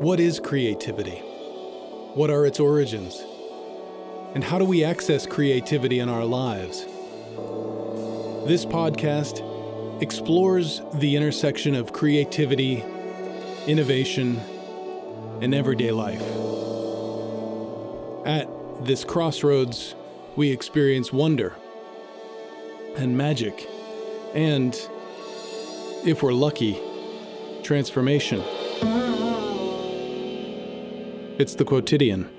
What is creativity? What are its origins? And how do we access creativity in our lives? This podcast explores the intersection of creativity, innovation, and everyday life. At this crossroads, we experience wonder and magic, and, if we're lucky, transformation. It's the quotidian.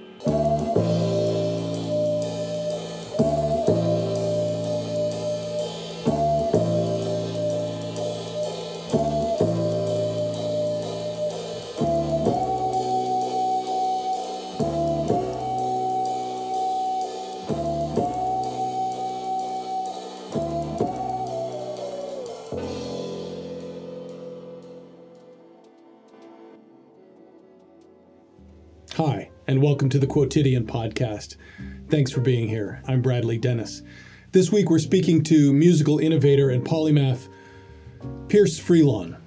Welcome to the Quotidian Podcast. Thanks for being here. I'm Bradley Dennis. This week we're speaking to musical innovator and polymath Pierce Freelon.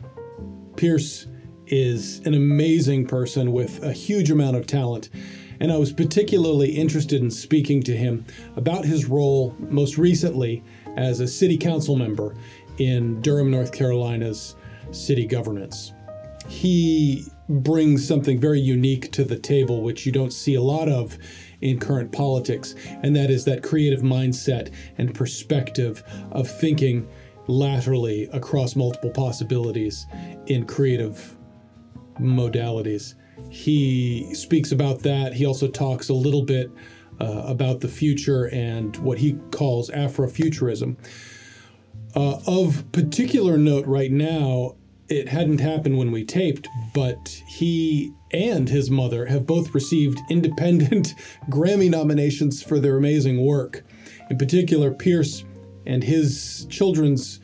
Pierce is an amazing person with a huge amount of talent, and I was particularly interested in speaking to him about his role most recently as a city council member in Durham, North Carolina's city governance. He brings something very unique to the table, which you don't see a lot of in current politics, and that is that creative mindset and perspective of thinking laterally across multiple possibilities in creative modalities. He speaks about that. He also talks a little bit uh, about the future and what he calls Afrofuturism. Uh, of particular note right now, it hadn't happened when we taped, but he and his mother have both received independent Grammy nominations for their amazing work. In particular, Pierce and his children's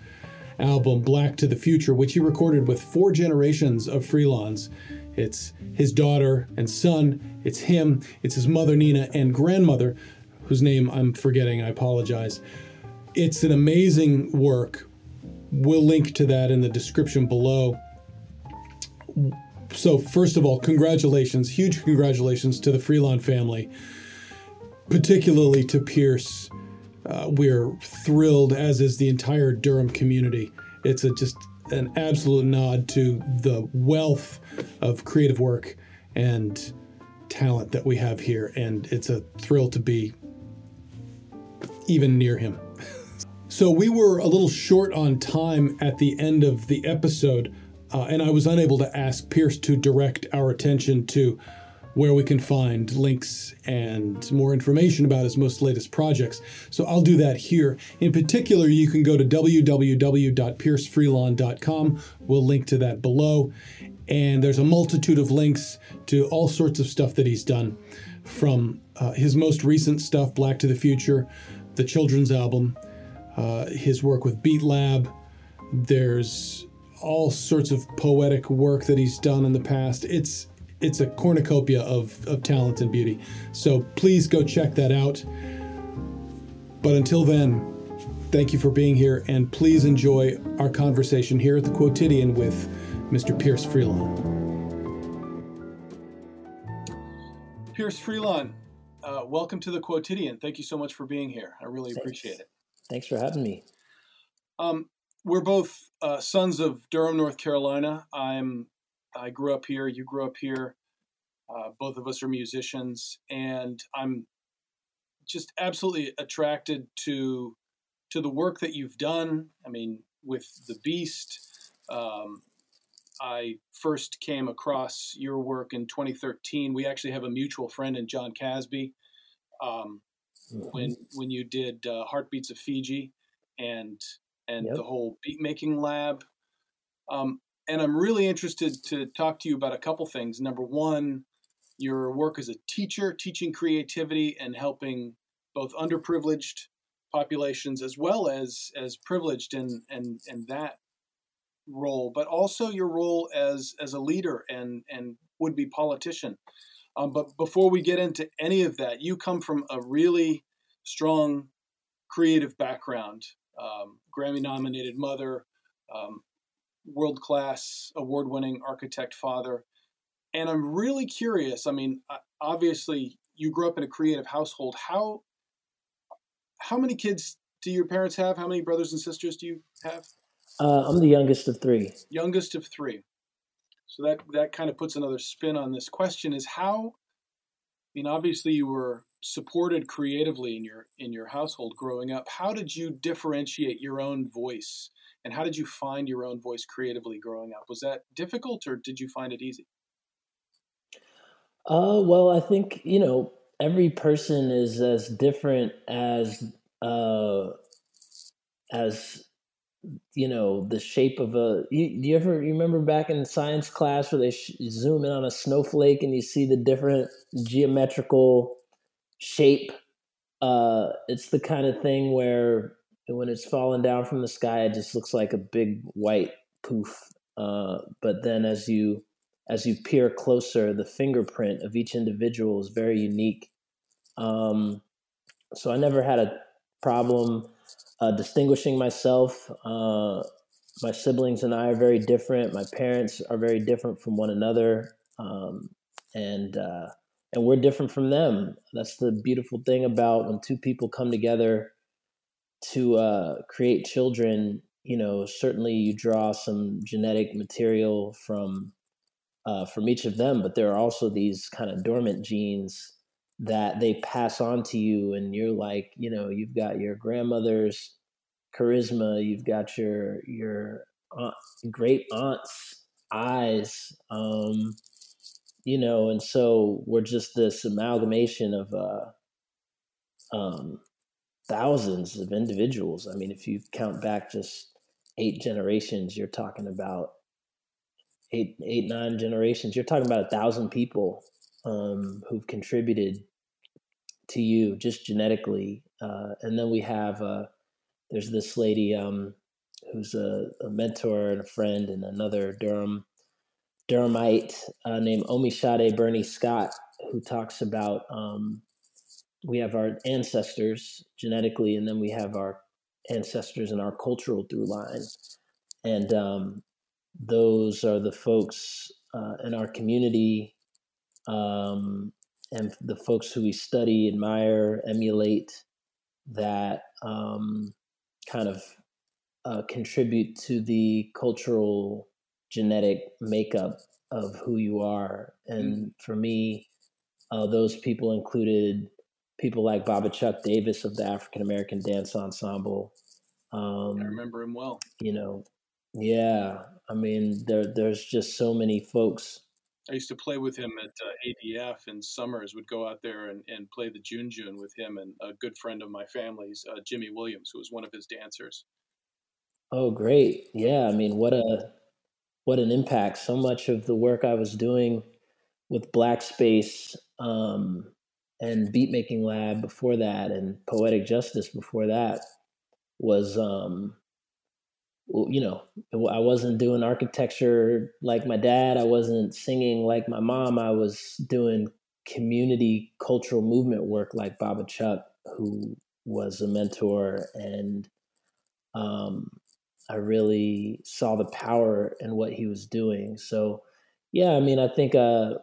album, Black to the Future, which he recorded with four generations of Freelons. It's his daughter and son, it's him, it's his mother, Nina, and grandmother, whose name I'm forgetting, I apologize. It's an amazing work We'll link to that in the description below. So, first of all, congratulations, huge congratulations to the Freelon family, particularly to Pierce. Uh, we're thrilled, as is the entire Durham community. It's a, just an absolute nod to the wealth of creative work and talent that we have here, and it's a thrill to be even near him. So we were a little short on time at the end of the episode, uh, and I was unable to ask Pierce to direct our attention to where we can find links and more information about his most latest projects. So I'll do that here. In particular, you can go to www.piercefreelon.com. We'll link to that below. And there's a multitude of links to all sorts of stuff that he's done from uh, his most recent stuff, Black to the Future, the children's album, uh, his work with Beat Lab. There's all sorts of poetic work that he's done in the past. It's it's a cornucopia of, of talent and beauty. So please go check that out. But until then, thank you for being here and please enjoy our conversation here at the Quotidian with Mr. Pierce Freelon. Pierce Freelon, uh, welcome to the Quotidian. Thank you so much for being here. I really Thanks. appreciate it. Thanks for having me. Um, we're both uh, sons of Durham, North Carolina. I'm I grew up here. You grew up here. Uh, both of us are musicians, and I'm just absolutely attracted to to the work that you've done. I mean, with the Beast, um, I first came across your work in 2013. We actually have a mutual friend in John Casby. Um. When when you did uh, Heartbeats of Fiji, and and yep. the whole beat making lab. Um, and I'm really interested to talk to you about a couple things. Number one, your work as a teacher, teaching creativity and helping both underprivileged populations as well as as privileged in and and that role, but also your role as as a leader and and would be politician. Um, but before we get into any of that, you come from a really strong creative background um, Grammy nominated mother, um, world class award winning architect father. And I'm really curious. I mean, obviously, you grew up in a creative household. How how many kids do your parents have? How many brothers and sisters do you have? Uh, I'm the youngest of three. Youngest of three. So that that kind of puts another spin on this question: is how? I mean, obviously, you were supported creatively in your in your household growing up. How did you differentiate your own voice, and how did you find your own voice creatively growing up? Was that difficult, or did you find it easy? Uh, well, I think you know every person is as different as uh, as you know the shape of a you, do you ever you remember back in science class where they sh- zoom in on a snowflake and you see the different geometrical shape? Uh it's the kind of thing where when it's falling down from the sky it just looks like a big white poof. Uh but then as you as you peer closer the fingerprint of each individual is very unique. Um so i never had a problem uh, distinguishing myself. Uh, my siblings and I are very different. My parents are very different from one another, um, and uh, and we're different from them. That's the beautiful thing about when two people come together to uh, create children. You know, certainly you draw some genetic material from uh, from each of them, but there are also these kind of dormant genes that they pass on to you and you're like you know you've got your grandmother's charisma you've got your your aunt, great aunt's eyes um you know and so we're just this amalgamation of uh um thousands of individuals. I mean if you count back just eight generations you're talking about eight eight nine generations. You're talking about a thousand people um, who've contributed to you just genetically. Uh, and then we have uh, there's this lady um, who's a, a, mentor and a friend, and another Durham Durhamite uh, named Omisade Burney-Scott, who talks about um, we have our ancestors genetically, and then we have our ancestors and our cultural through line, and um, those are the folks uh, in our community um, and the folks who we study, admire, emulate, that um, kind of uh, contribute to the cultural genetic makeup of who you are. And mm. for me, uh, those people included people like Baba Chuck Davis of the African American Dance Ensemble. Um, I remember him well. You know, yeah. I mean, there there's just so many folks I used to play with him at uh, ADF and summers. Would go out there and, and play the Junjun with him and a good friend of my family's, uh, Jimmy Williams, who was one of his dancers. Oh, great! Yeah, I mean, what a what an impact! So much of the work I was doing with Black Space um, and Beat Making Lab before that, and Poetic Justice before that, was um, you know, I wasn't doing architecture like my dad. I wasn't singing like my mom. I was doing community cultural movement work like Baba Chuck, who was a mentor. And um, I really saw the power in what he was doing. So, yeah, I mean, I think, uh,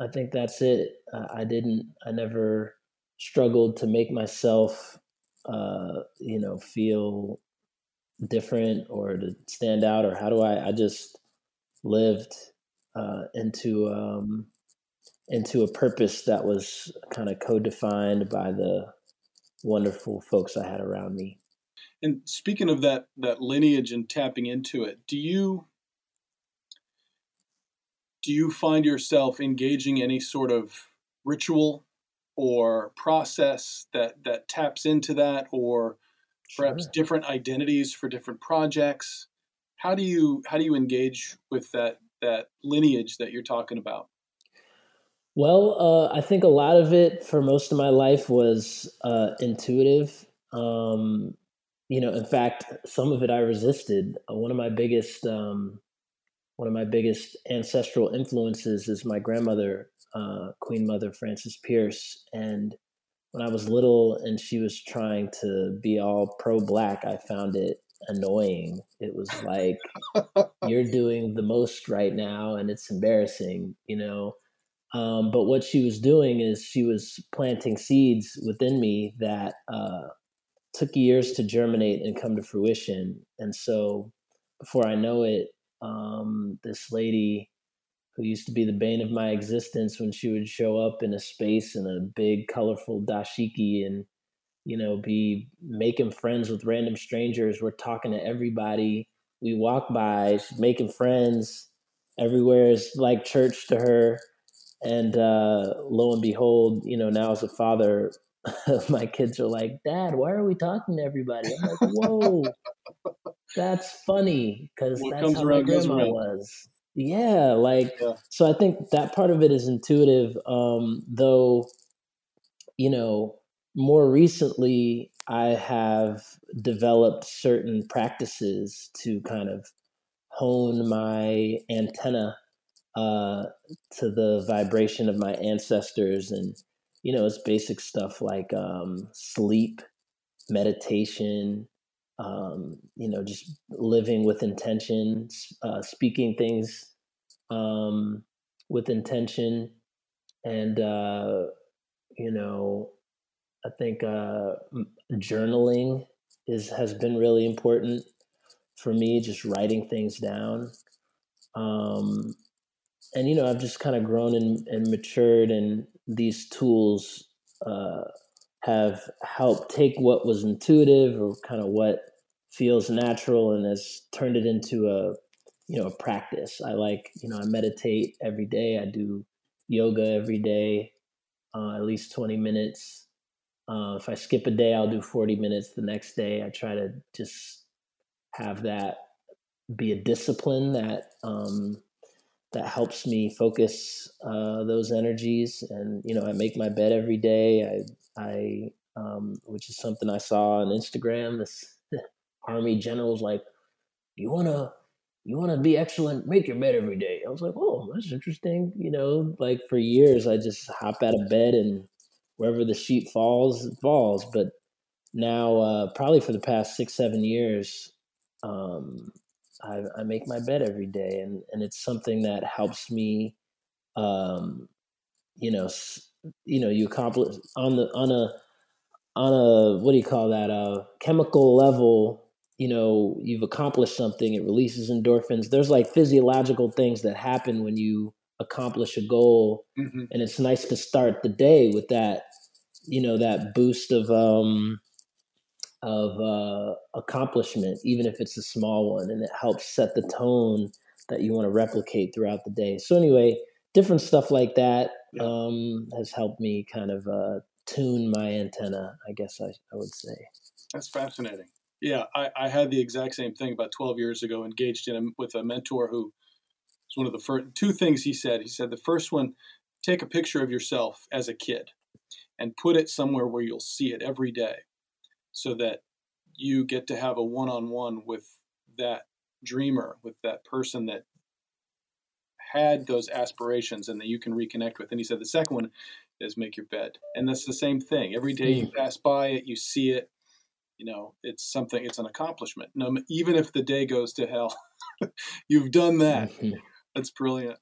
I think that's it. Uh, I didn't, I never struggled to make myself, uh, you know, feel different or to stand out or how do I I just lived uh, into um, into a purpose that was kind of co-defined by the wonderful folks I had around me. And speaking of that that lineage and tapping into it, do you do you find yourself engaging any sort of ritual or process that that taps into that or perhaps sure. different identities for different projects. How do you how do you engage with that that lineage that you're talking about? Well uh, i think a lot of it for most of my life was uh, intuitive. Um, you know in fact some of it i resisted. Uh, one of my biggest um, one of my biggest ancestral influences is my grandmother uh, queen mother frances pierce and when I was little and she was trying to be all pro black, I found it annoying. It was like you're doing the most right now and it's embarrassing, you know. Um, but what she was doing is she was planting seeds within me that uh, took years to germinate and come to fruition. And so before I know it, um, this lady who used to be the bane of my existence when she would show up in a space in a big, colorful dashiki and, you know, be making friends with random strangers. We're talking to everybody. We walk by, she's making friends. Everywhere is like church to her. And uh, lo and behold, you know, now as a father, my kids are like, Dad, why are we talking to everybody? I'm like, whoa, that's funny because that's how my grandma was yeah like yeah. so i think that part of it is intuitive um though you know more recently i have developed certain practices to kind of hone my antenna uh to the vibration of my ancestors and you know it's basic stuff like um sleep meditation um, you know, just living with intention, uh, speaking things um, with intention, and uh, you know, I think uh, journaling is has been really important for me. Just writing things down, um, and you know, I've just kind of grown and, and matured, and these tools uh, have helped take what was intuitive or kind of what feels natural and has turned it into a you know a practice. I like you know i meditate every day. I do yoga every day uh, at least 20 minutes. Uh, if i skip a day i'll do 40 minutes the next day. I try to just have that be a discipline that um, that helps me focus uh, those energies and you know i make my bed every day i i um, which is something i saw on instagram this army generals like, you wanna you wanna be excellent, make your bed every day. I was like, oh, that's interesting. You know, like for years I just hop out of bed and wherever the sheet falls, it falls. But now, uh, probably for the past six, seven years, um, I, I, make my bed every day, and and it's something that helps me. Um, you know, you know, you accomplish on the on a on a what do you call that? A uh, chemical level you know you've accomplished something it releases endorphins there's like physiological things that happen when you accomplish a goal mm-hmm. and it's nice to start the day with that you know that boost of um of uh accomplishment even if it's a small one and it helps set the tone that you want to replicate throughout the day so anyway different stuff like that yeah. um has helped me kind of uh tune my antenna i guess i, I would say that's fascinating yeah, I, I had the exact same thing about 12 years ago, engaged in a, with a mentor who was one of the first two things he said. He said, the first one, take a picture of yourself as a kid and put it somewhere where you'll see it every day so that you get to have a one on one with that dreamer, with that person that had those aspirations and that you can reconnect with. And he said the second one is make your bed. And that's the same thing. Every day you mm. pass by it, you see it, you know it's something it's an accomplishment no even if the day goes to hell you've done that mm-hmm. that's brilliant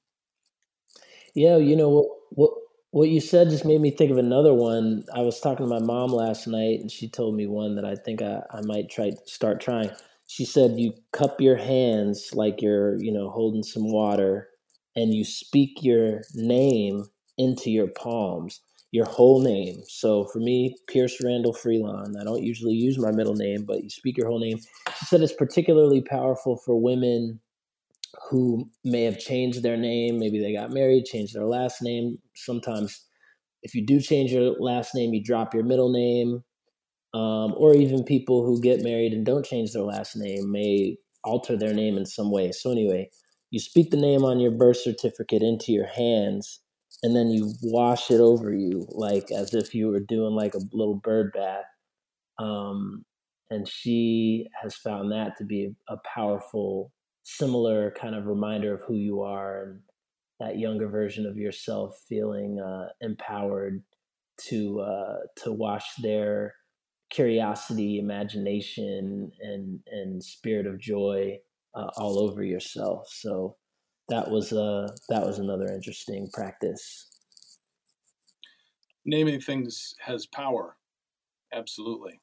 yeah you know what, what what you said just made me think of another one i was talking to my mom last night and she told me one that i think i, I might try start trying she said you cup your hands like you're you know holding some water and you speak your name into your palms your whole name. So for me, Pierce Randall Freelon. I don't usually use my middle name, but you speak your whole name. She said it's particularly powerful for women who may have changed their name. Maybe they got married, changed their last name. Sometimes, if you do change your last name, you drop your middle name. Um, or even people who get married and don't change their last name may alter their name in some way. So, anyway, you speak the name on your birth certificate into your hands and then you wash it over you like as if you were doing like a little bird bath um, and she has found that to be a powerful similar kind of reminder of who you are and that younger version of yourself feeling uh, empowered to uh, to wash their curiosity, imagination, and and spirit of joy uh, all over yourself. So that was uh that was another interesting practice. Naming things has power, absolutely.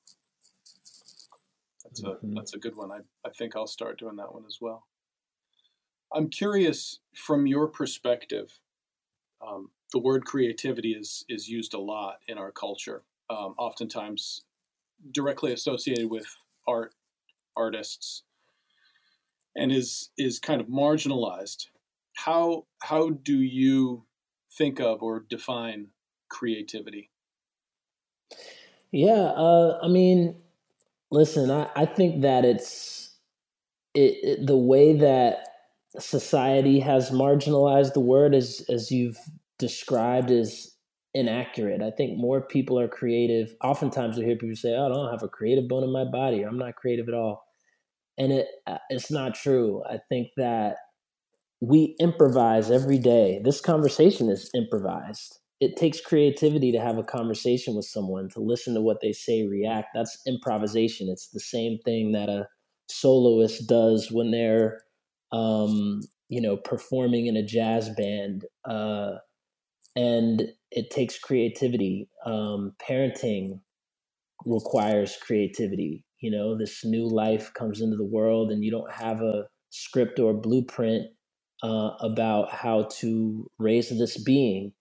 That's a mm-hmm. that's a good one. I, I think I'll start doing that one as well. I'm curious from your perspective. Um, the word creativity is is used a lot in our culture, um, oftentimes directly associated with art, artists, and is is kind of marginalized. How how do you think of or define creativity? Yeah, uh, I mean, listen, I, I think that it's it, it, the way that society has marginalized the word as as you've described is inaccurate. I think more people are creative. Oftentimes, we hear people say, "Oh, I don't have a creative bone in my body. I'm not creative at all," and it uh, it's not true. I think that we improvise every day. This conversation is improvised. It takes creativity to have a conversation with someone, to listen to what they say, react. That's improvisation. It's the same thing that a soloist does when they're, um, you know, performing in a jazz band. Uh, and it takes creativity. Um, parenting requires creativity. You know, this new life comes into the world, and you don't have a script or blueprint uh, about how to raise this being.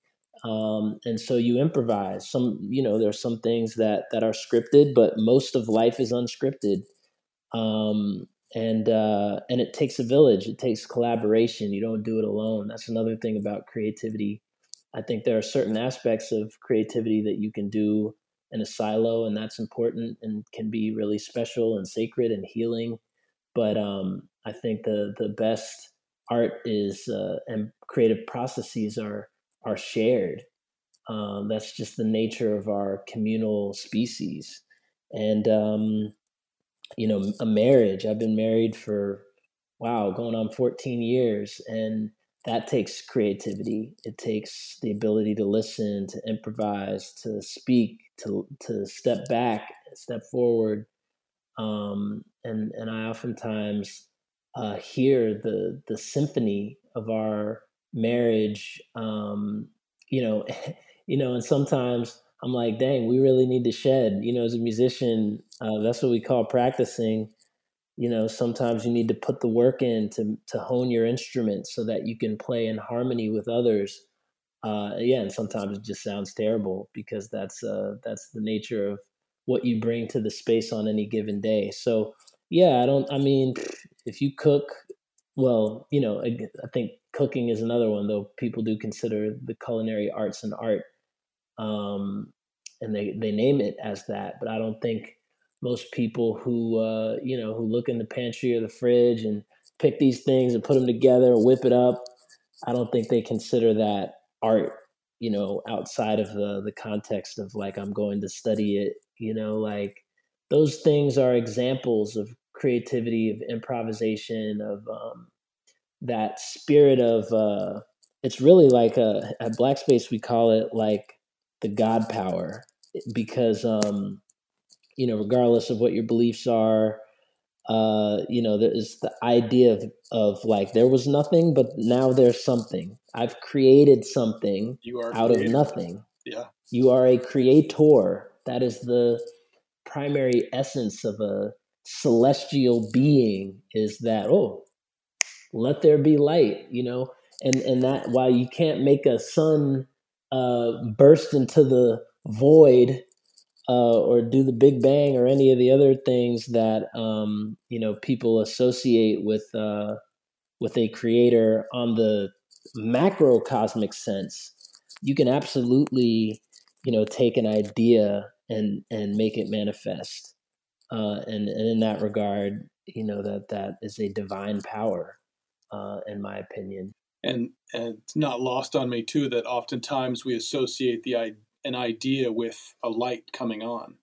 Um, and so you improvise. Some, you know, there are some things that that are scripted, but most of life is unscripted. Um, and uh, and it takes a village. It takes collaboration. You don't do it alone. That's another thing about creativity. I think there are certain aspects of creativity that you can do in a silo, and that's important and can be really special and sacred and healing. But um, I think the the best art is uh, and creative processes are are shared. Um, that's just the nature of our communal species, and um, you know, a marriage. I've been married for wow, going on 14 years, and that takes creativity. It takes the ability to listen, to improvise, to speak, to to step back, step forward, um, and and I oftentimes uh, hear the the symphony of our marriage. Um, you know, you know, and sometimes I'm like, dang, we really need to shed. You know, as a musician, uh, that's what we call practicing. You know, sometimes you need to put the work in to to hone your instrument so that you can play in harmony with others. Uh, yeah, and sometimes it just sounds terrible because that's uh, that's the nature of what you bring to the space on any given day. So yeah, I don't. I mean, if you cook, well, you know, I, I think cooking is another one. Though people do consider the culinary arts an art, um, and they they name it as that. But I don't think most people who uh, you know who look in the pantry or the fridge and pick these things and put them together and whip it up. I don't think they consider that art. You know, outside of the the context of like I'm going to study it. You know, like those things are examples of creativity, of improvisation, of um, that spirit of. Uh, it's really like a, at Black Space we call it like the God power because um, you know regardless of what your beliefs are, uh, you know there's the idea of of like there was nothing but now there's something. I've created something out creative. of nothing. Yeah, you are a creator. That is the primary essence of a celestial being is that oh let there be light you know and and that while you can't make a sun uh, burst into the void uh, or do the big bang or any of the other things that um, you know people associate with uh, with a creator on the macrocosmic sense you can absolutely you know take an idea and and make it manifest. Uh, and, and in that regard, you know that that is a divine power, uh, in my opinion. And and it's not lost on me too that oftentimes we associate the an idea with a light coming on,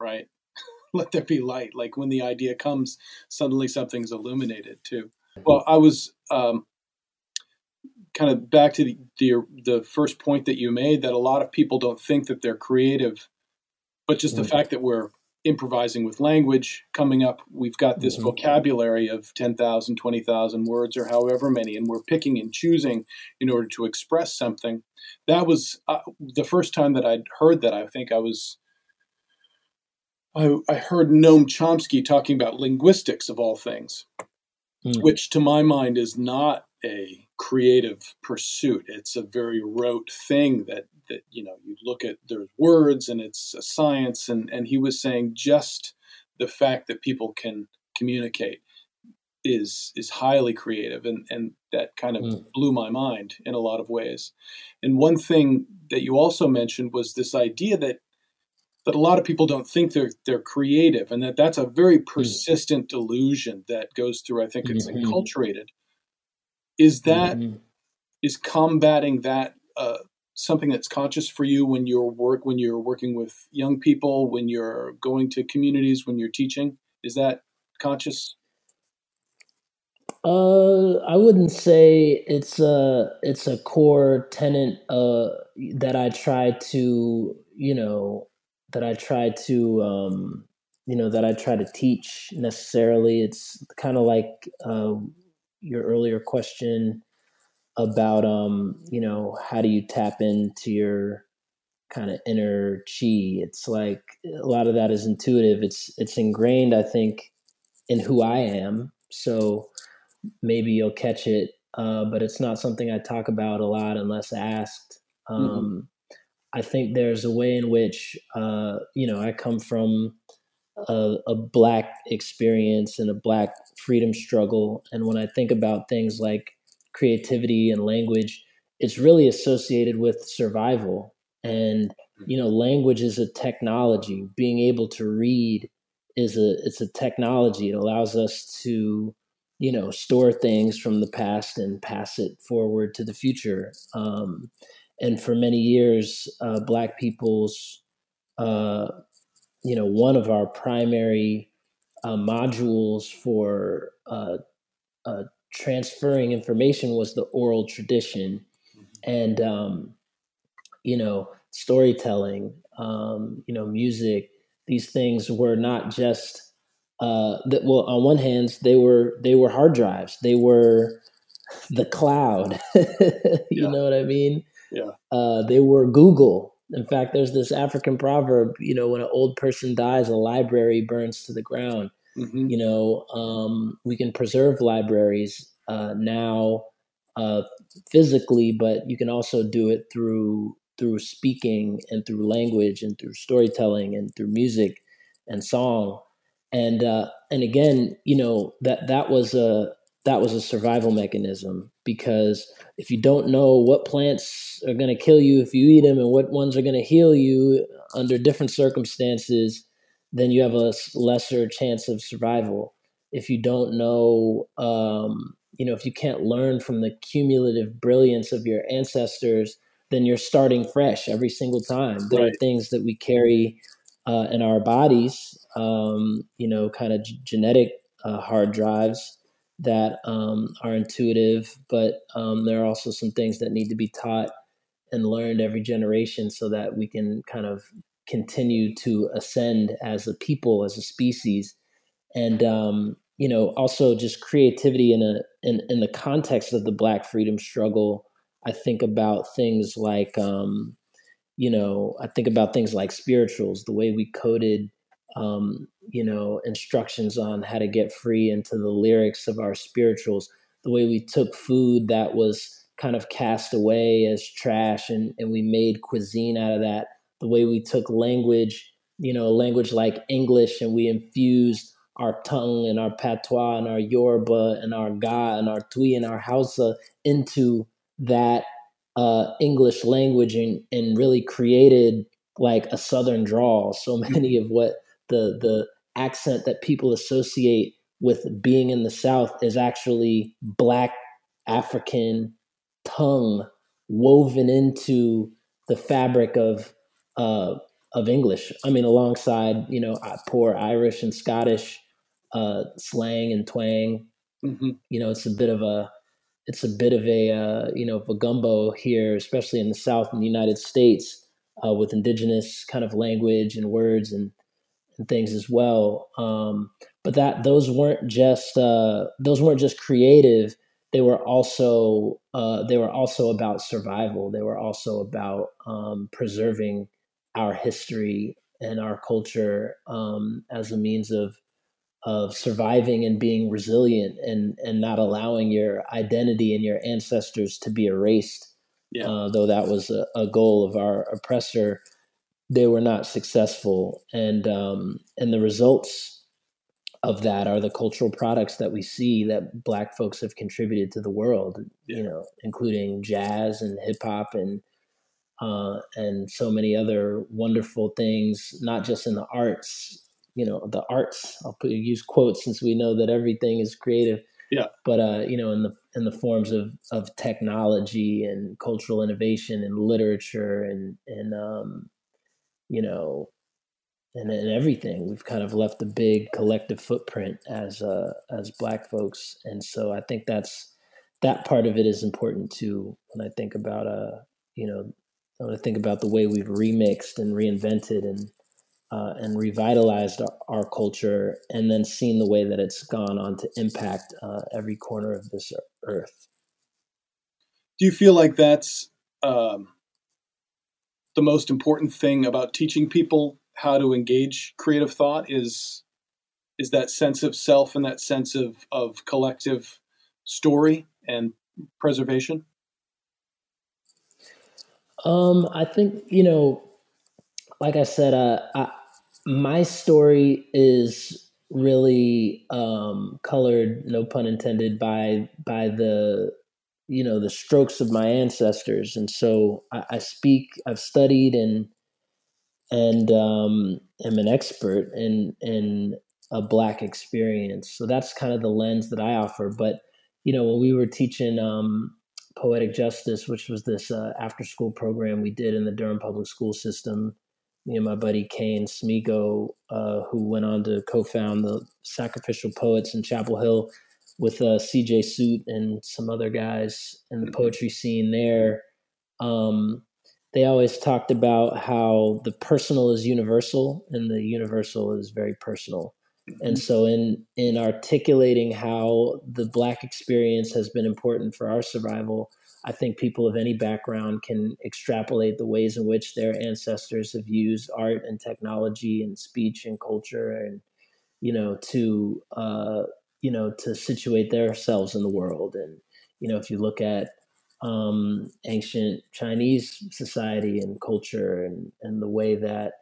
right? Let there be light. Like when the idea comes, suddenly something's illuminated too. Well, I was um, kind of back to the, the the first point that you made that a lot of people don't think that they're creative, but just mm-hmm. the fact that we're improvising with language coming up we've got this mm-hmm. vocabulary of 10,000 20,000 words or however many and we're picking and choosing in order to express something that was uh, the first time that I'd heard that I think I was I, I heard Noam Chomsky talking about linguistics of all things mm. which to my mind is not a creative pursuit. It's a very rote thing that that you know you look at there's words and it's a science and and he was saying just the fact that people can communicate is is highly creative and and that kind of mm. blew my mind in a lot of ways. And one thing that you also mentioned was this idea that that a lot of people don't think they're they're creative and that that's a very mm. persistent mm. delusion that goes through I think it's mm-hmm. enculturated is that mm-hmm. is combating that uh, something that's conscious for you when you're work when you're working with young people, when you're going to communities, when you're teaching? Is that conscious? Uh, I wouldn't say it's a it's a core tenet uh, that I try to you know that I try to um, you know that I try to teach necessarily. It's kind of like uh, your earlier question about um you know how do you tap into your kind of inner chi it's like a lot of that is intuitive it's it's ingrained i think in who i am so maybe you'll catch it uh, but it's not something i talk about a lot unless asked mm-hmm. um, mm-hmm. i think there's a way in which uh, you know i come from a, a, black experience and a black freedom struggle. And when I think about things like creativity and language, it's really associated with survival. And you know, language is a technology. Being able to read is a it's a technology. It allows us to you know store things from the past and pass it forward to the future. Um, and for many years, uh, Black people's uh, you know one of our primary uh, modules for uh, uh, transferring information was the oral tradition. Mm-hmm. and um, you know storytelling um, you know music these things were not just uh, that well on one hand they were they were hard drives. They were the cloud. You yeah. know what i mean? Yeah. Uh, they were google in fact, there's this African proverb, you know, when an old person dies, a library burns to the ground. Mm-hmm. You know, um, we can preserve libraries uh, now uh, physically, but you can also do it through through speaking and through language and through storytelling and through music and song. And uh, and again, you know that that was a that was a survival mechanism because if you don't know what plants are going to kill you if you eat them and what ones are going to heal you under different circumstances, then you have a lesser chance of survival. If you don't know, um, you know, if you can't learn from the cumulative brilliance of your ancestors, then you're starting fresh every single time. There right. are things that we carry uh, in our bodies, um, you know, kind of g- genetic uh, hard drives that um, are intuitive, but um, there are also some things that need to be taught and learned every generation so that we can kind of continue to ascend as a people, as a species. And, um, you know, also just creativity in a in, in the context of the Black freedom struggle. I think about things like, um, you know, I think about things like spirituals, the way we coded um, you know, instructions on how to get free into the lyrics of our spirituals, the way we took food that was kind of cast away as trash and, and we made cuisine out of that, the way we took language, you know, language like English and we infused our tongue and our patois and our Yoruba and our Ga and our Twi and our Hausa into that uh, English language and, and really created like a Southern drawl. So many of what the the accent that people associate with being in the South is actually Black African tongue woven into the fabric of uh, of English. I mean, alongside you know poor Irish and Scottish uh, slang and twang. Mm-hmm. You know, it's a bit of a it's a bit of a uh, you know a gumbo here, especially in the South in the United States, uh, with indigenous kind of language and words and and things as well. Um, but that those weren't just uh, those weren't just creative. They were also uh, they were also about survival. They were also about um, preserving our history and our culture um, as a means of of surviving and being resilient and and not allowing your identity and your ancestors to be erased. Yeah. Uh, though that was a, a, goal of our oppressor, they were not successful, and um, and the results of that are the cultural products that we see that Black folks have contributed to the world. You know, including jazz and hip hop and uh, and so many other wonderful things, not just in the arts, you know, the arts. I'll put use quotes since we know that everything is creative. Yeah. But uh, you know, in the in the forms of of technology and cultural innovation and literature and and um, you know, and, and everything, we've kind of left a big collective footprint as uh, as Black folks, and so I think that's that part of it is important too. When I think about uh, you know, when I think about the way we've remixed and reinvented and uh, and revitalized our, our, culture, and then seen the way that it's gone on to impact uh, every corner of this earth. Do you feel like that's um, the most important thing about teaching people how to engage creative thought? Is is that sense of self and that sense of of collective story and preservation? Um, I think you know, like I said, uh, I, my story is really um, colored, no pun intended, by by the you know the strokes of my ancestors, and so I, I speak. I've studied and and um, am an expert in in a black experience. So that's kind of the lens that I offer. But you know, when we were teaching um, poetic justice, which was this uh, after school program we did in the Durham public school system me and my buddy Kane Smego, uh, who went on to co-found the Sacrificial Poets in Chapel Hill with uh, CJ Suitt and some other guys in the mm-hmm. poetry scene there. Um, they always talked about how the personal is universal and the universal is very personal. And mm-hmm. so in in articulating how the black experience has been important for our survival, I think people of any background can extrapolate the ways in which their ancestors have used art and technology and speech and culture and you know to uh, you know to situate themselves in the world and you know if you look at um, ancient Chinese society and culture and and the way that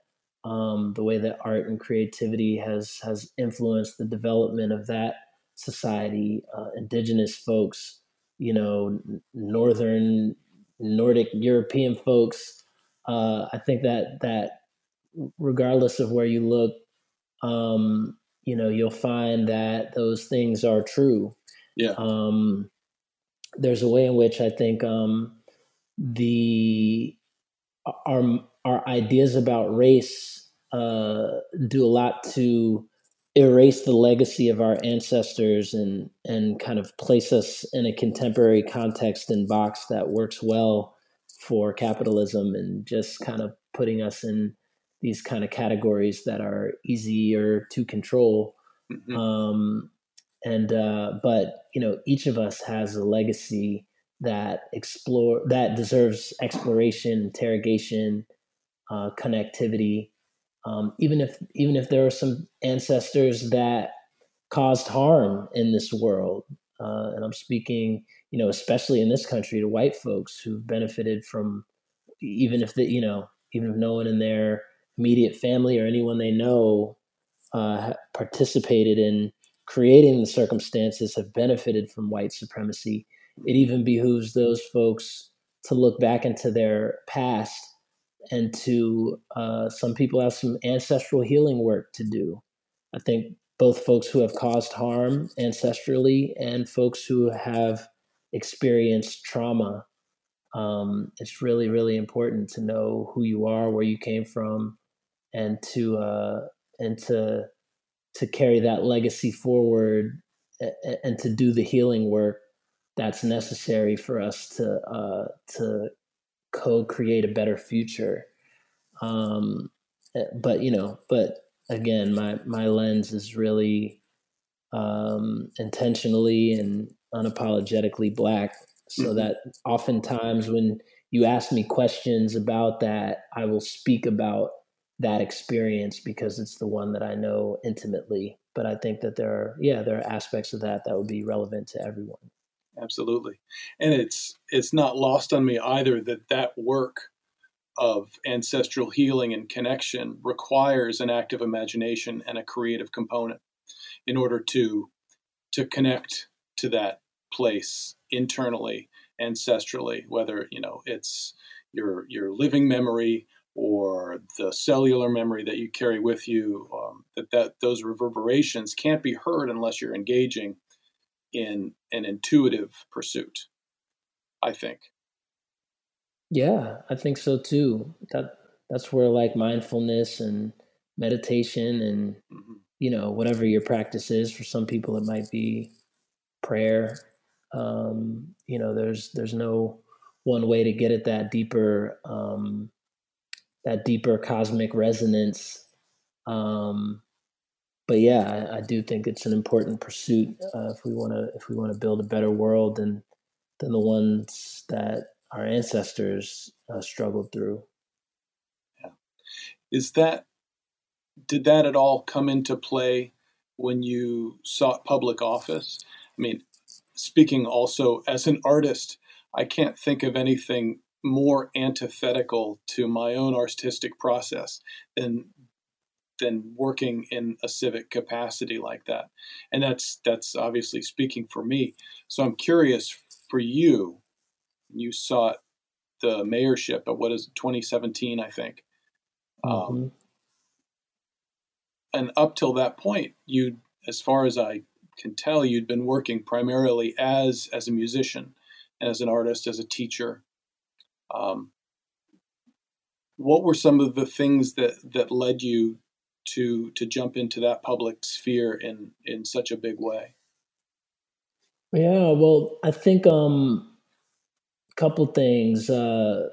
um, the way that art and creativity has has influenced the development of that society, uh, indigenous folks you know, northern Nordic European folks. Uh, I think that that regardless of where you look, um, you know, you'll find that those things are true. Yeah. Um, there's a way in which I think um, the our our ideas about race uh, do a lot to erase the legacy of our ancestors and and kind of place us in a contemporary context and box that works well for capitalism and just kind of putting us in these kind of categories that are easier to control mm-hmm. um, and uh, but you know each of us has a legacy that explore that deserves exploration interrogation uh, connectivity um, even if even if there are some ancestors that caused harm in this world, uh, and I'm speaking, you know, especially in this country, to white folks who've benefited from, even if the, you know, even if no one in their immediate family or anyone they know uh, participated in creating the circumstances have benefited from white supremacy. It even behooves those folks to look back into their past and to uh, some people have some ancestral healing work to do. I think both folks who have caused harm ancestrally and folks who have experienced trauma. Um, it's really, really important to know who you are, where you came from, and to uh, and to to carry that legacy forward and, to do the healing work that's necessary for us to uh, to co-create a better future. Um, eh, but you know, but again, my my lens is really um, intentionally and unapologetically black, so mm-hmm. that oftentimes when you ask me questions about that, I will speak about that experience because it's the one that I know intimately. But I think that there are, yeah, there are aspects of that that would be relevant to everyone. Absolutely, and it's it's not lost on me either that that work of ancestral healing and connection requires an active imagination and a creative component in order to to connect to that place internally ancestrally whether you know it's your your living memory or the cellular memory that you carry with you, um, that, that those reverberations can't be heard unless you're engaging in an intuitive pursuit, I think. Yeah, I think so too. That that's where like mindfulness and meditation and mm-hmm. you know whatever your practice is for some people it might be prayer um you know there's there's no one way to get at that deeper um that deeper cosmic resonance. Um, but yeah, I, I, do think it's an important pursuit uh, if we want to if we want to build a better world than than the ones that our ancestors uh, struggled through. Yeah, is that did that at all come into play when you sought public office? I mean, speaking also as an artist, I can't think of anything more antithetical to my own artistic process than than working in a civic capacity like that. And that's that's obviously speaking for me. So I'm curious for you. You sought the mayorship at what is it, 2017, I think. Um, mm-hmm. Um, and up till that point, you, as far as I can tell, you'd been working primarily as as a musician, as an artist, as a teacher, um, what were some of the things that that led you to to jump into that public sphere in in such a big way? Yeah, well, I think um, a couple things. Uh,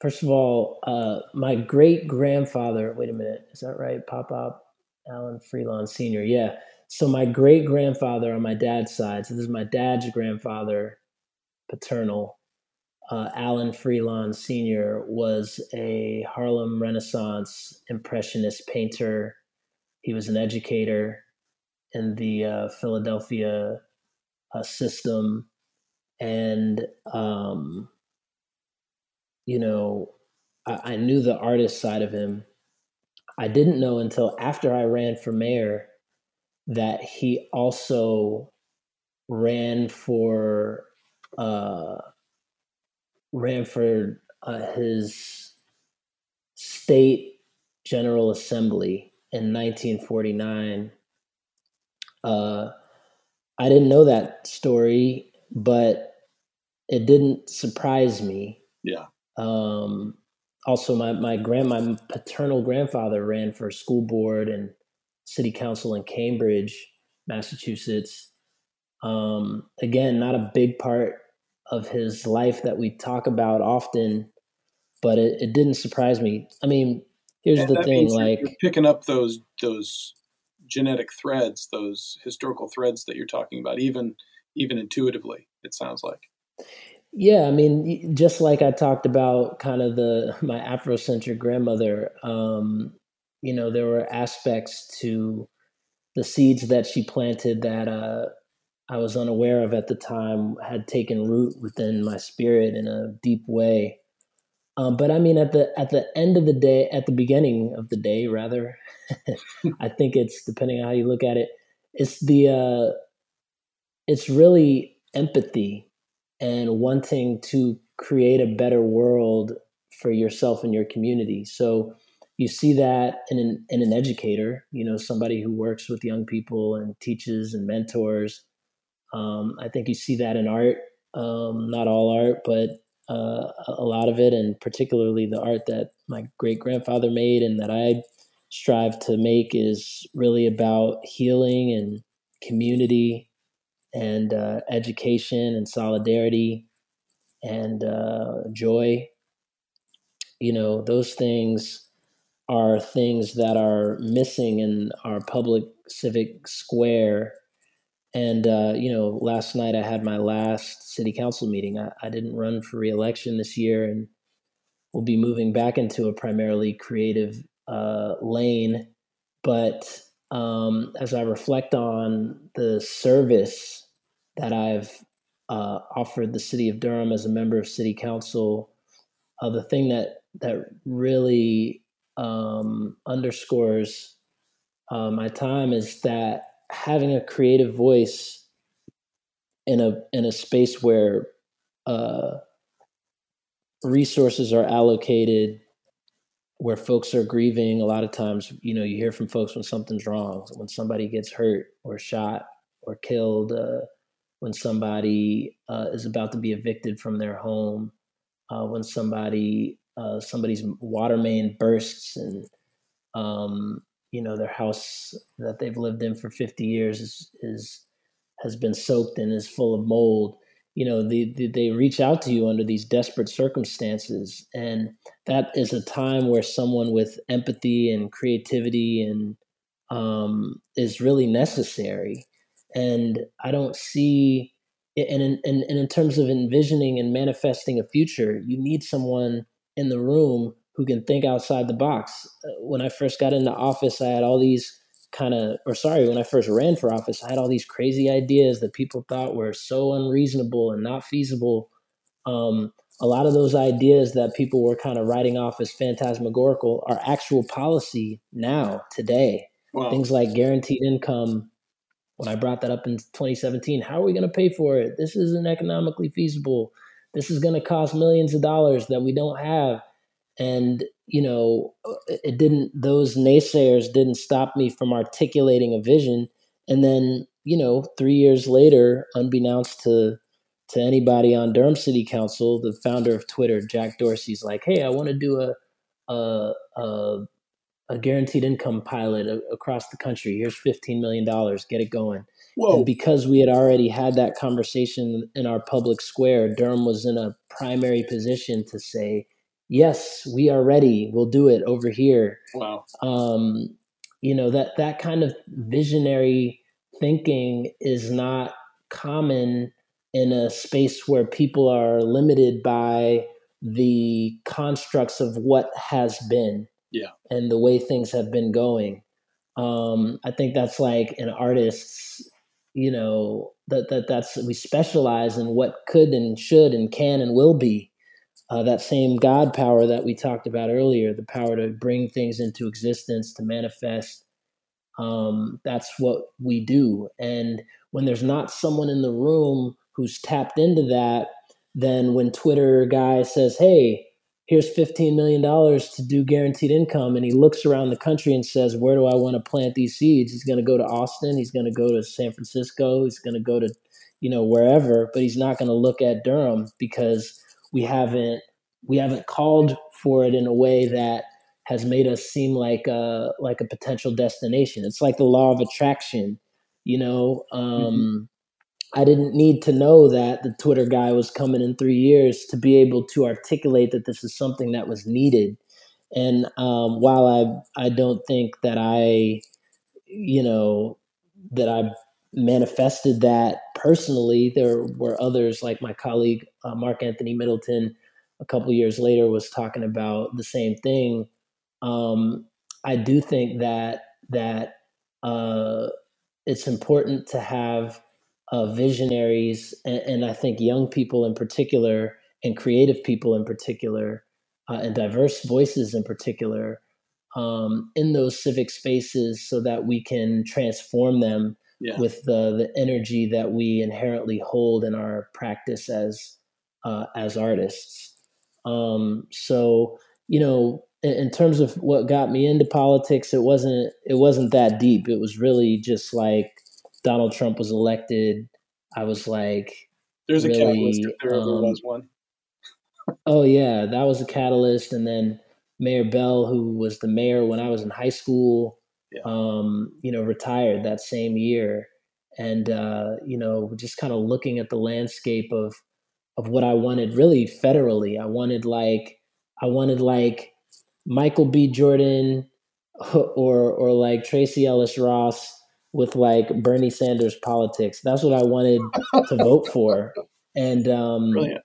first of all, uh, my great grandfather. Wait a minute, is that right? Pop up, Allan Freelon Senior. Yeah. So my great grandfather on my dad's side. So this is my dad's grandfather, paternal uh, Allan Freelon Sr. was a Harlem Renaissance Impressionist painter. He was an educator in the uh, Philadelphia uh, system. And, um, you know, I, I knew the artist side of him. I didn't know until after I ran for mayor that he also ran for uh, ran for uh, his state general assembly in 1949. Uh, I didn't know that story, but it didn't surprise me. Yeah. Um, also, my my grand my paternal grandfather ran for school board and city council in Cambridge, Massachusetts. Um, again, not a big part of his life that we talk about often, but it, it didn't surprise me. I mean, here's and the thing: like picking up those those genetic threads, those historical threads that you're talking about, even even intuitively. It sounds like. Yeah, I mean, just like I talked about, kind of the my Afrocentric grandmother. Um, you know, there were aspects to the seeds that she planted that uh, I was unaware of at the time had taken root within my spirit in a deep way. Um, but I mean, at the at the end of the day, at the beginning of the day, rather, I think it's depending on how you look at it. It's the uh, it's really empathy and wanting to create a better world for yourself and your community. So you see that in an, in an educator, you know, somebody who works with young people and teaches and mentors um, I think you see that in art, um, not all art, but uh, a lot of it, and particularly the art that my great grandfather made and that I strive to make is really about healing and community and uh, education and solidarity and uh, joy. You know, those things are things that are missing in our public civic square. And, uh, you know, last night I had my last city council meeting. I, I didn't run for reelection this year and we'll be moving back into a primarily creative uh, lane. But um, as I reflect on the service that I've uh, offered the city of Durham as a member of city council, uh, the thing that that really um, underscores uh, my time is that having a creative voice in a in a space where uh, resources are allocated where folks are grieving a lot of times you know you hear from folks when something's wrong when somebody gets hurt or shot or killed uh, when somebody uh, is about to be evicted from their home uh, when somebody uh, somebody's water main bursts and um, you know their house that they've lived in for 50 years is, is has been soaked and is full of mold. You know they, they reach out to you under these desperate circumstances and that is a time where someone with empathy and creativity and um, is really necessary. And i don't see and in, and, and in terms of envisioning and manifesting a future you need someone in the room who can think outside the box uh, when i first got into office i had all these kind of, or sorry, when I first ran for office, I had all these crazy ideas that people thought were so unreasonable and not feasible. Um, a lot of those ideas that people were kind of writing off as phantasmagorical are actual policy now, today. Wow. Things like guaranteed income. When I brought that up in 2017, how are we going to pay for it? This isn't economically feasible. This is going to cost millions of dollars that we don't have and you know it didn't those naysayers didn't stop me from articulating a vision. And then you know 3 years later unbeknownst to to anybody on Durham City Council the founder of Twitter Jack Dorsey's like hey I want to do a a, a a guaranteed income pilot a, across the country. Here's 15 million dollars. Get it going. Whoa. And because we had already had that conversation in our public square, Durham was in a primary position to say, yes, we are ready. We'll do it over here. Wow. Um, you know that that kind of visionary thinking is not common in a space where people are limited by the constructs of what has been yeah and the way things have been going um i think that's like an artist's you know that that that's we specialize in what could and should and can and will be uh, that same God power that we talked about earlier, the power to bring things into existence, to manifest. Um, that's what we do. And when there's not someone in the room who's tapped into that, then when Twitter guy says, "Hey, here's $15 million to do guaranteed income," and he looks around the country and says, "Where do I want to plant these seeds?" He's going to go to Austin. He's going to go to San Francisco. He's going to go to, you know, wherever. But he's not going to look at Durham because we haven't we haven't called for it in a way that has made us seem like a like a potential destination. It's like the law of attraction, you know. Um, mm-hmm. I didn't need to know that the Twitter guy was coming in three years to be able to articulate that this is something that was needed. And um, while I I don't think that I, you know, that I manifested that personally. There were others like my colleague uh, Mark Anthony Middleton a couple years later was talking about the same thing. Um, I do think that that uh, it's important to have uh, visionaries, and, and, I think young people in particular, and creative people in particular, uh, and diverse voices in particular, um, in those civic spaces, so that we can transform them yeah. with the the energy that we inherently hold in our practice as uh, as artists. Um, so you know, in, in, terms of what got me into politics, it wasn't it wasn't that deep. It was really just like Donald Trump was elected. I was like, "There's really, a catalyst if there um, ever was one." oh yeah, that was a catalyst, and then Mayor Bell, who was the mayor when I was in high school, yeah. um, you know, retired that same year. and uh, you know, just kind of looking at the landscape of of what I wanted really federally. I wanted like I wanted like Michael B. Jordan or or like Tracee Ellis Ross with like Bernie Sanders politics. That's what I wanted to vote for. And um Brilliant.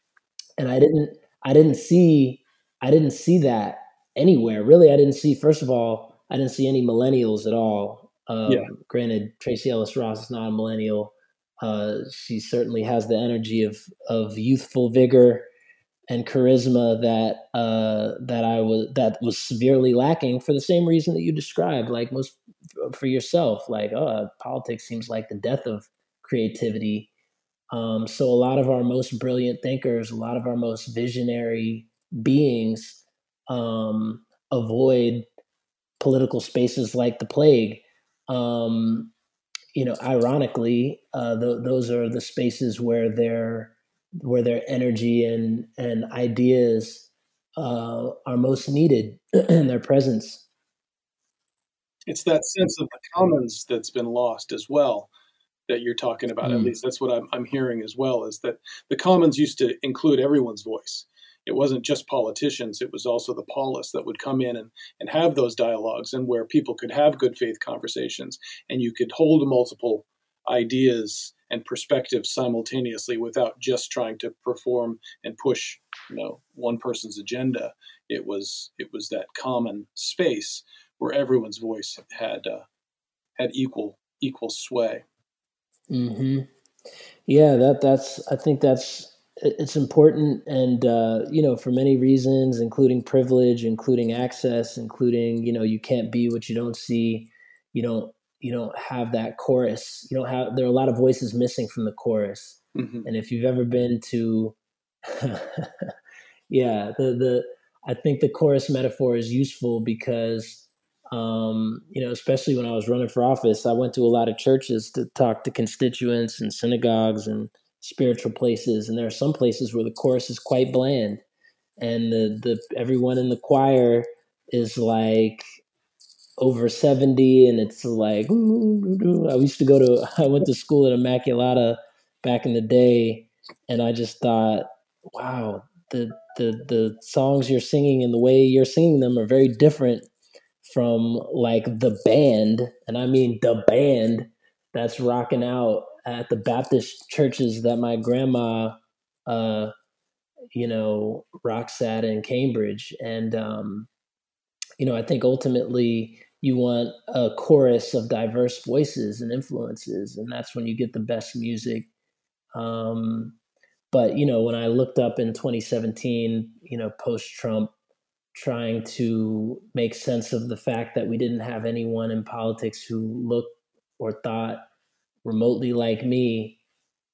and I didn't I didn't see I didn't see that anywhere. Really, I didn't see first of all, I didn't see any millennials at all. Um, yeah. granted Tracee Ellis Ross is not a millennial. Uh, she certainly has the energy of of youthful vigor and charisma that uh, that I was that was severely lacking for the same reason that you described. Like most for yourself, like oh, politics seems like the death of creativity. Um, so a lot of our most brilliant thinkers, a lot of our most visionary beings um, avoid political spaces like the plague. Um, you know, ironically, uh, th- those are the spaces where their where their energy and and ideas uh, are most needed in their presence. It's that sense of the commons that's been lost as well that you're talking about. Mm. At least that's what I'm, I'm hearing as well. Is that the commons used to include everyone's voice it wasn't just politicians, it was also the polis that would come in and, and have those dialogues and where people could have good faith conversations and you could hold multiple ideas and perspectives simultaneously without just trying to perform and push you know one person's agenda. It was it was that common space where everyone's voice had uh, had equal equal sway. Hmm yeah that that's i think that's it's important and uh, you know for many reasons including privilege including access including you know you can't be what you don't see. You don't you don't have that chorus. You don't have there are a lot of voices missing from the chorus. Mm-hmm. and if you've ever been to yeah the the i think the chorus metaphor is useful because um, you know especially when i was running for office i went to a lot of churches to talk to constituents and synagogues and spiritual places, and there are some places where the chorus is quite bland, and the the everyone in the choir is like over 70 and it's like i used to go to i went to school at immaculata back in the day and i just thought wow the the the songs you're singing and the way you're singing them are very different from like the band and i mean the band that's rocking out at the Baptist churches that my grandma, uh, you know, rocks at in Cambridge. And, um, you know, I think ultimately you want a chorus of diverse voices and influences, and that's when you get the best music. Um, but, you know, when I looked up in 2017, you know, post Trump, trying to make sense of the fact that we didn't have anyone in politics who looked or thought remotely like me,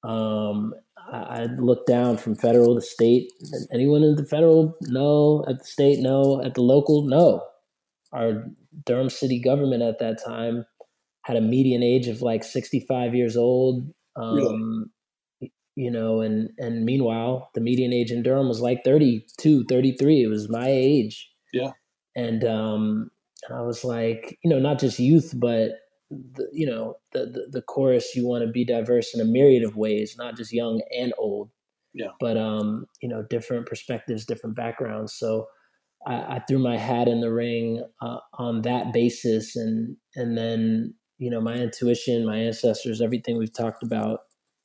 um, I, I look down from federal to state. Anyone in the federal? No. At the state? No. At the local? No. Our Durham city government at that time had a median age of like 65 years old. Um, really? You know, and and meanwhile, the median age in Durham was like 32, 33. It was my age. Yeah. And um, I was like, you know, not just youth, but the, you know the, the, the chorus you want to be diverse in a myriad of ways not just young and old. Yeah. But um you know different perspectives different backgrounds. So i, I threw my hat in the ring uh, on that basis. And and then you know my intuition my ancestors everything we've talked about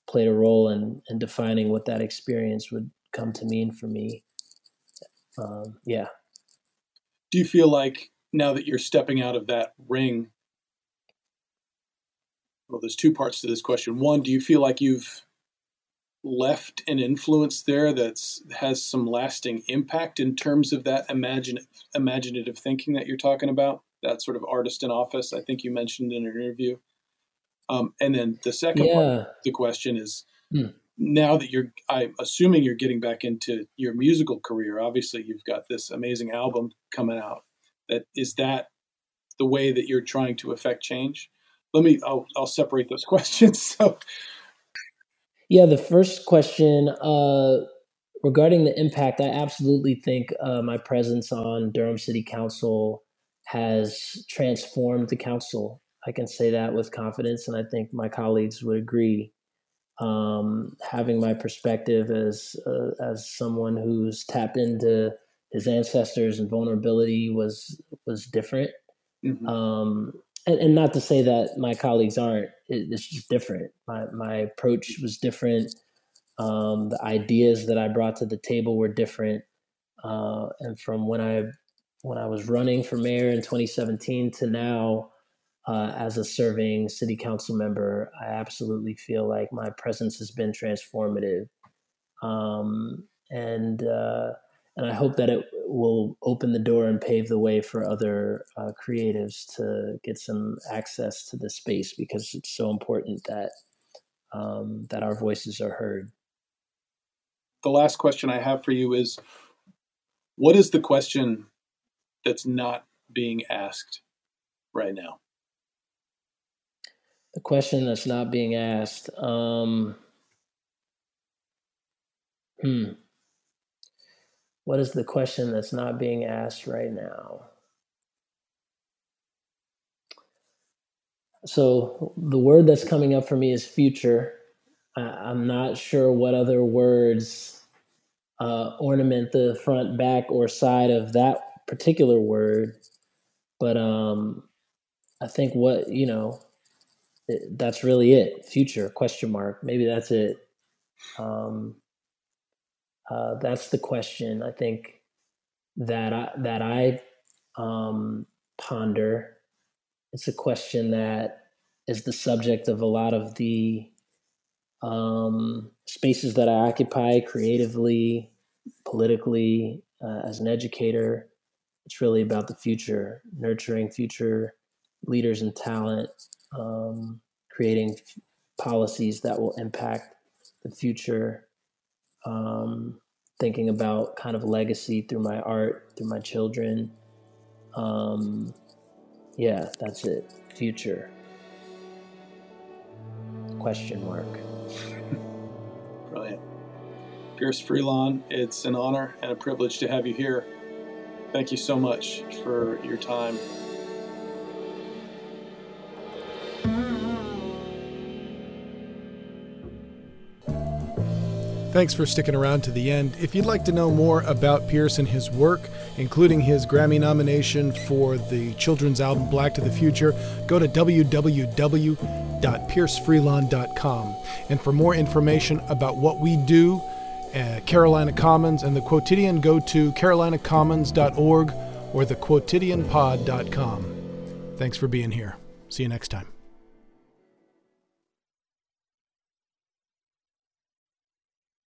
played a role in in defining what that experience would come to mean for me. Um, yeah. Do you feel like now that you're stepping out of that ring well, there's two parts to this question. One, do you feel like you've left an influence there that's has some lasting impact in terms of that imaginative imaginative thinking that you're talking about? That sort of artist in office. I think you mentioned in an interview. Um, and then the second yeah. part of the question is hmm. now that you're, I'm assuming you're getting back into your musical career. Obviously, you've got this amazing album coming out. That is that the way that you're trying to affect change? Let me I'll, I'll separate those questions so yeah the first question uh, regarding the impact i absolutely think uh, my presence on durham city council has transformed the council I can say that with confidence, and I think my colleagues would agree. Um, having my perspective as uh, as someone who's tapped into his ancestors and vulnerability was was different. Mm-hmm. Um, and, and, not to say that my colleagues aren't. It, it's just different. My my approach was different. Um, the ideas that I brought to the table were different. Uh, and from when I when I was running for mayor in 2017 to now, uh, as a serving city council member, I absolutely feel like my presence has been transformative. Um, and uh, and I hope that it will open the door and pave the way for other uh, creatives to get some access to the space because it's so important that um, that our voices are heard. The last question I have for you is, what is the question that's not being asked right now? The question that's not being asked. Um, hmm. What is the question that's not being asked right now? So the word that's coming up for me is future. I, am not sure what other words uh, ornament the front, back, or side of that particular word, but um, I think what you know, that's really it. Future question mark. Maybe that's it. Um, uh, that's the question I think that I that I um, ponder. It's a question that is the subject of a lot of the um, spaces that I occupy creatively, politically, uh, as an educator. It's really about the future, nurturing future leaders and talent, um, creating f- policies that will impact the future um, thinking about kind of legacy through my art, through my children. Um, yeah, that's it. Future. Question mark. Brilliant. Pierce Freelon, it's an honor and a privilege to have you here. Thank you so much for your time. Thanks for sticking around to the end. If you'd like to know more about Pierce and his work, including his Grammy nomination for the children's album Black to the Future, go to www.piercefreelon.com. And for more information about what we do, Carolina Commons and the Quotidian, go to carolinacommons.org or thequotidianpod.com. Thanks for being here. See you next time.